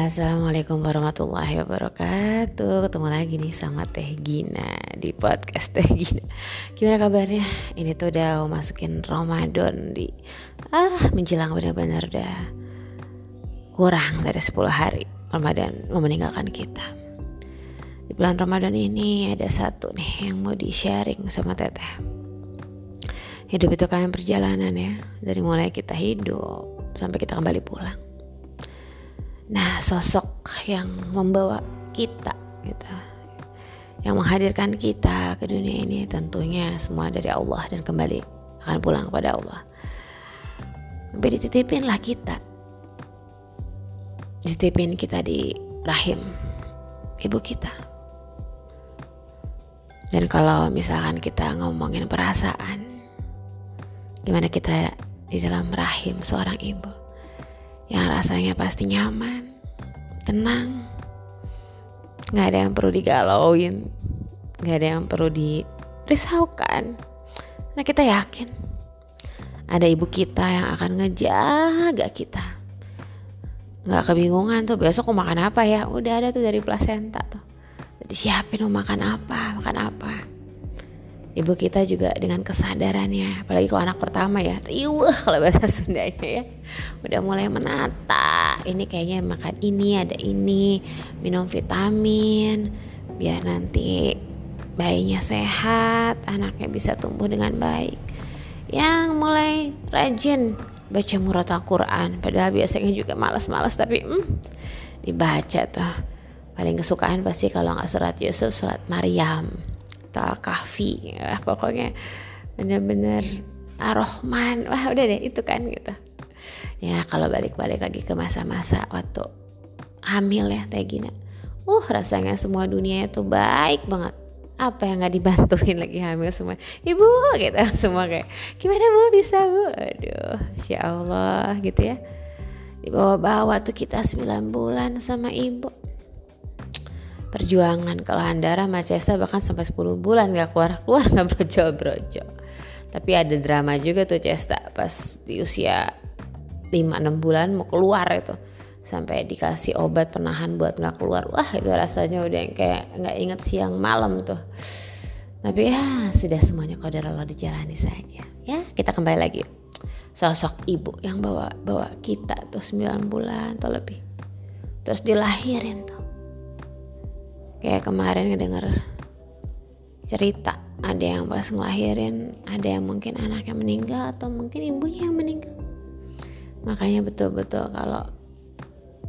Assalamualaikum warahmatullahi wabarakatuh. Ketemu lagi nih sama Teh Gina Di podcast Teh Gina. Gimana kabarnya? Ini tuh udah masukin Ramadan di Ah menjelang benar-benar udah Kurang dari 10 hari Ramadan meninggalkan kita. Di bulan Ramadan ini ada satu nih Yang mau di sharing sama Teteh. Hidup itu kayak perjalanan ya. Dari mulai kita hidup Sampai kita kembali pulang Nah, sosok yang membawa kita gitu. Yang menghadirkan kita ke dunia ini tentunya semua dari Allah dan kembali akan pulang kepada Allah. Tapi dititipinlah kita. Dititipin kita di rahim ibu kita. Dan kalau misalkan kita ngomongin perasaan, gimana kita di dalam rahim seorang ibu? Yang rasanya pasti nyaman, tenang, nggak ada yang perlu digalauin, nggak ada yang perlu dirisaukan. Nah kita yakin ada ibu kita yang akan ngejaga kita. Nggak kebingungan tuh besok mau makan apa ya? Udah ada tuh dari plasenta tuh. Jadi siapin mau makan apa, makan apa ibu kita juga dengan kesadarannya. Apalagi kalau anak pertama ya riuh kalau bahasa Sundanya ya. Udah mulai menata. Ini kayaknya makan ini ada ini. Minum vitamin biar nanti bayinya sehat anaknya bisa tumbuh dengan baik. Yang mulai rajin baca murat Al-Quran. Padahal biasanya juga malas-malas tapi hmm, dibaca tuh. Paling kesukaan pasti kalau nggak surat Yusuf surat Maryam atau kahfi ya pokoknya bener-bener ar-Rahman. Wah udah deh itu kan gitu. Ya kalau balik-balik lagi ke masa-masa waktu hamil ya Teh Gina uh rasanya semua dunia itu baik banget. Apa yang nggak dibantuin lagi hamil semua? Ibu gitu semua kayak gimana bu? Bisa bu? Aduh insya Allah gitu ya. Dibawa-bawa tuh kita 9 bulan sama ibu perjuangan. Kalau Andara sama Cesta bahkan sampai 10 bulan gak keluar keluar gak brojo brojo tapi ada drama juga tuh Cesta pas di usia 5-6 bulan mau keluar itu. Sampai dikasih obat penahan buat nggak keluar. Wah itu rasanya udah yang kayak nggak inget siang malam tuh. Tapi ya sudah semuanya kodar Allah dijalani saja. Ya kita kembali lagi. Sosok ibu yang bawa bawa kita tuh 9 bulan atau lebih. Terus dilahirin tuh kayak kemarin ngedenger cerita ada yang pas ngelahirin ada yang mungkin anaknya meninggal atau mungkin ibunya yang meninggal. Makanya betul-betul kalau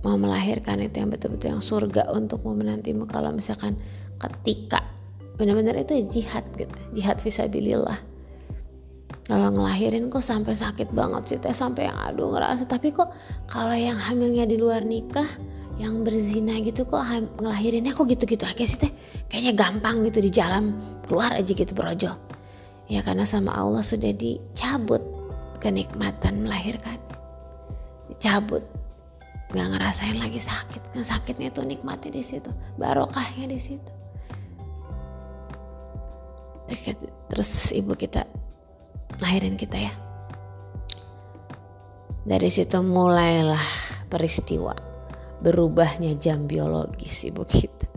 mau melahirkan itu yang betul-betul yang surga untukmu menantimu. Kalau misalkan ketika benar-benar itu jihad gitu jihad visabilillah. Kalau ngelahirin kok sampai sakit banget sih teh sampai yang aduh ngerasa. Tapi kok kalau yang hamilnya di luar nikah yang berzina gitu kok ngelahirinnya kok gitu-gitu aja sih teh? Kayaknya gampang gitu di jalan keluar aja gitu brojo ya karena sama Allah sudah dicabut kenikmatan melahirkan. Dicabut. Nggak ngerasain lagi sakit. Kan sakitnya tuh nikmatnya di situ barokahnya di situ. Terus ibu kita lahirin kita ya. Dari situ mulailah peristiwa berubahnya jam biologis ibu kita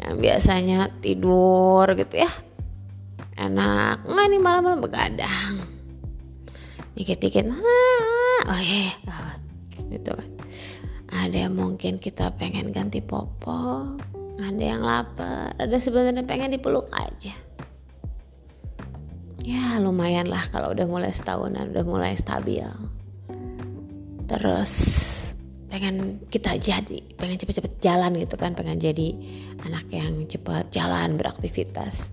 yang biasanya tidur gitu ya. Enak. Nggak nih malam-malam begadang. Dikit-dikit oh iya yeah. gitu kan. Ada yang mungkin kita pengen ganti popok ada yang lapar ada sebenarnya pengen dipeluk aja. Ya lumayan lah kalau udah mulai setahunan udah mulai stabil. Terus pengen kita jadi pengen cepet-cepet jalan gitu kan pengen jadi anak yang cepat jalan beraktivitas.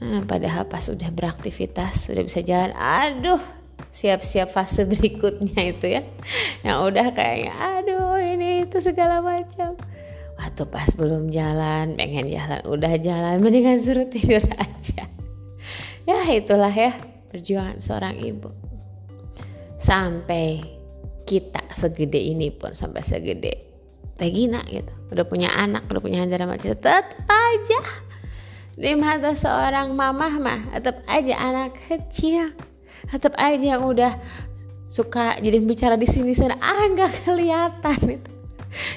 Nah, padahal pas udah beraktivitas sudah bisa jalan aduh siap-siap fase berikutnya itu ya. Yang udah kayaknya aduh ini itu segala macam. Waktu pas belum jalan pengen jalan udah jalan mendingan suruh tidur aja. Ya itulah ya perjuangan seorang ibu. Sampai kita segede ini pun sampai segede Tegina gitu. Udah punya anak udah punya Hanjara macam tetap aja. Di mata seorang mamah mah tetap aja anak kecil. Tetap aja yang udah suka jadi bicara di sini sana. Ah nggak kelihatan itu.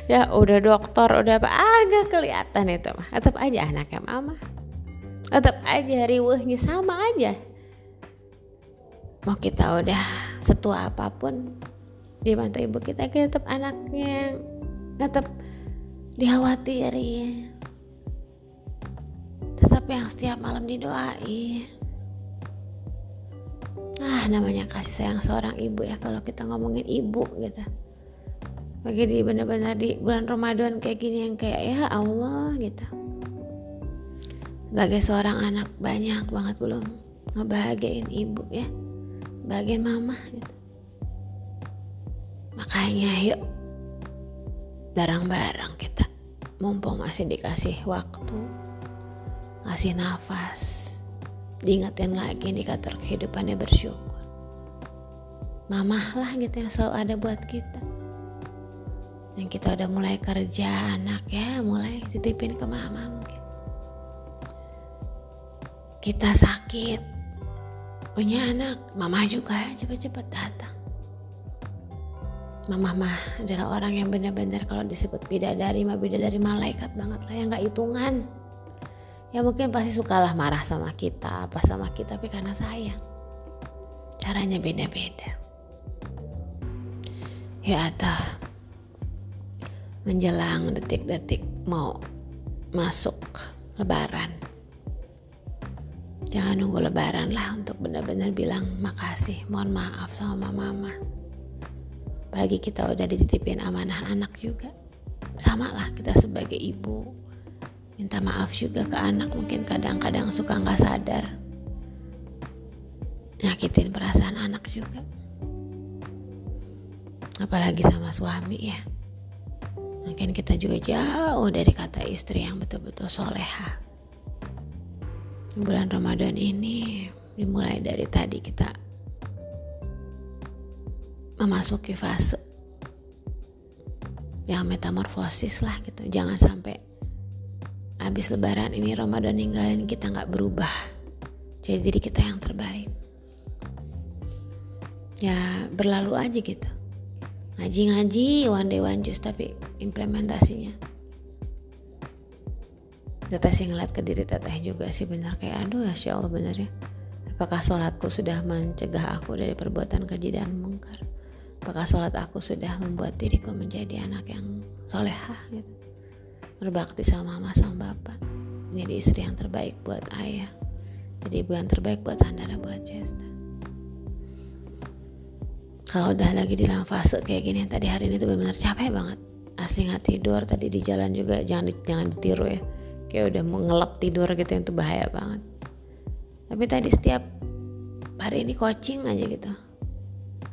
Ya udah dokter udah apa? Agak kelihatan itu mah. Tetap aja anaknya mama. Tetap aja riwehnya sama aja. Mau kita udah setua apa pun di mata ibu kita kita tetap anaknya tetap dikhawatiri tetap yang setiap malam didoain. Ah namanya kasih sayang seorang ibu ya kalau kita ngomongin ibu gitu. Bagi di benar-benar di bulan Ramadan kayak gini yang kayak ya Allah gitu. Sebagai seorang anak banyak banget belum ngebahagiain ibu ya. Bagian mama gitu makanya yuk. Barang-barang kita. Mumpung masih dikasih waktu ngasih nafas. Diingetin lagi indikator kehidupannya bersyukur. Mamah lah gitu yang selalu ada buat kita. Yang kita udah mulai kerja anak ya mulai titipin ke mama mungkin. Kita sakit punya anak mama juga ya cepet-cepet datang mama mah adalah orang yang benar-benar kalau disebut bidadari mah bidadari malaikat banget lah yang nggak hitungan. Ya mungkin pasti sukalah marah sama kita apa sama kita tapi karena sayang. Caranya beda-beda. Ya atau menjelang detik-detik mau masuk lebaran jangan nunggu lebaran lah untuk benar-benar bilang makasih mohon maaf sama mama apalagi kita udah dititipin amanah anak juga. Sama lah kita sebagai ibu. Minta maaf juga ke anak mungkin kadang-kadang suka nggak sadar. Nyakitin perasaan anak juga. Apalagi sama suami ya. Mungkin kita juga jauh dari kata istri yang betul-betul soleha. Bulan Ramadan ini dimulai dari tadi kita memasuki fase yang metamorfosis lah gitu. Jangan sampai habis lebaran ini Ramadan ninggalin kita nggak berubah. Jadi diri kita yang terbaik. Ya berlalu aja gitu. Ngaji-ngaji one day one juice tapi implementasinya. Teteh sih ngeliat ke diri teteh juga sih benar. Kayak aduh ya Allah bener ya. Apakah sholatku sudah mencegah aku dari perbuatan keji dan mungkar apakah sholat aku sudah membuat diriku menjadi anak yang solehah gitu? Berbakti sama mama sama bapak. Menjadi istri yang terbaik buat ayah. Jadi ibu yang terbaik buat Andara buat Cesta kalau udah lagi di dalam fase kayak gini tadi hari ini tuh benar-benar capek banget. Asli nggak tidur tadi di jalan juga jangan jangan ditiru ya. Kayak udah mengelap tidur gitu yang tuh bahaya banget. Tapi tadi setiap hari ini coaching aja gitu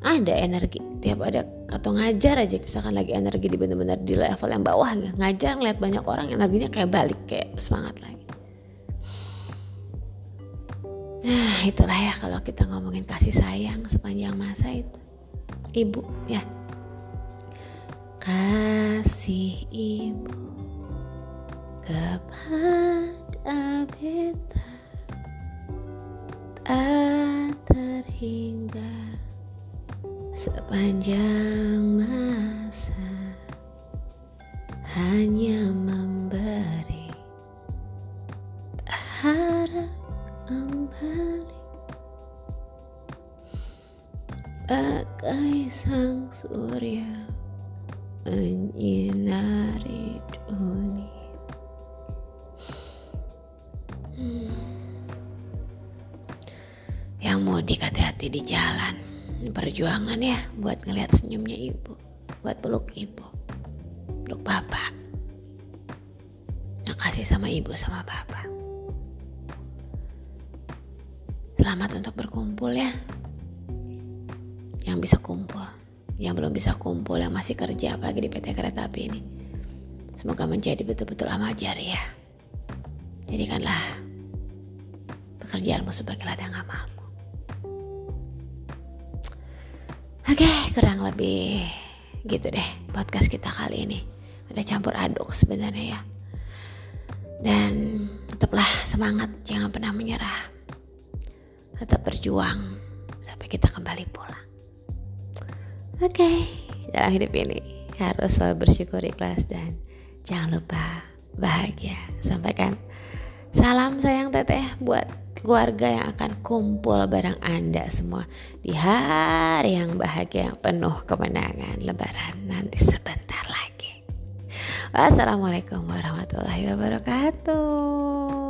ada energi. Tiap ada atau ngajar aja misalkan lagi energi di bener-bener di level yang bawah gitu. ngajar ngeliat banyak orang energinya kayak balik kayak semangat lagi. Nah itulah ya kalau kita ngomongin kasih sayang sepanjang masa itu. Ibu ya. Kasih ibu kepada beta tak terhingga sepanjang masa hanya memberi tak harap kembali. Bagai sang surya menyinari dunia. Yang mudik hati-hati di jalan. Perjuangan ya buat ngeliat senyumnya ibu. Buat peluk ibu. Peluk bapak. Makasih sama ibu sama bapak. Selamat untuk berkumpul ya. Yang bisa kumpul. Yang belum bisa kumpul, yang masih kerja apalagi di PT Kereta Api ini. Semoga menjadi betul-betul amal jariah. Jadikanlah pekerjaanmu sebagai ladang amalmu. Oke, kurang lebih gitu deh podcast kita kali ini. Ada campur aduk sebenarnya ya. Dan tetaplah semangat, jangan pernah menyerah. Tetap berjuang sampai kita kembali pulang. Oke, dalam hidup ini harus selalu bersyukur ikhlas dan jangan lupa bahagia sampaikan salam sayang teteh buat keluarga yang akan kumpul bareng anda semua di hari yang bahagia yang penuh kemenangan lebaran. Nanti sebentar lagi. Wassalamualaikum warahmatullahi wabarakatuh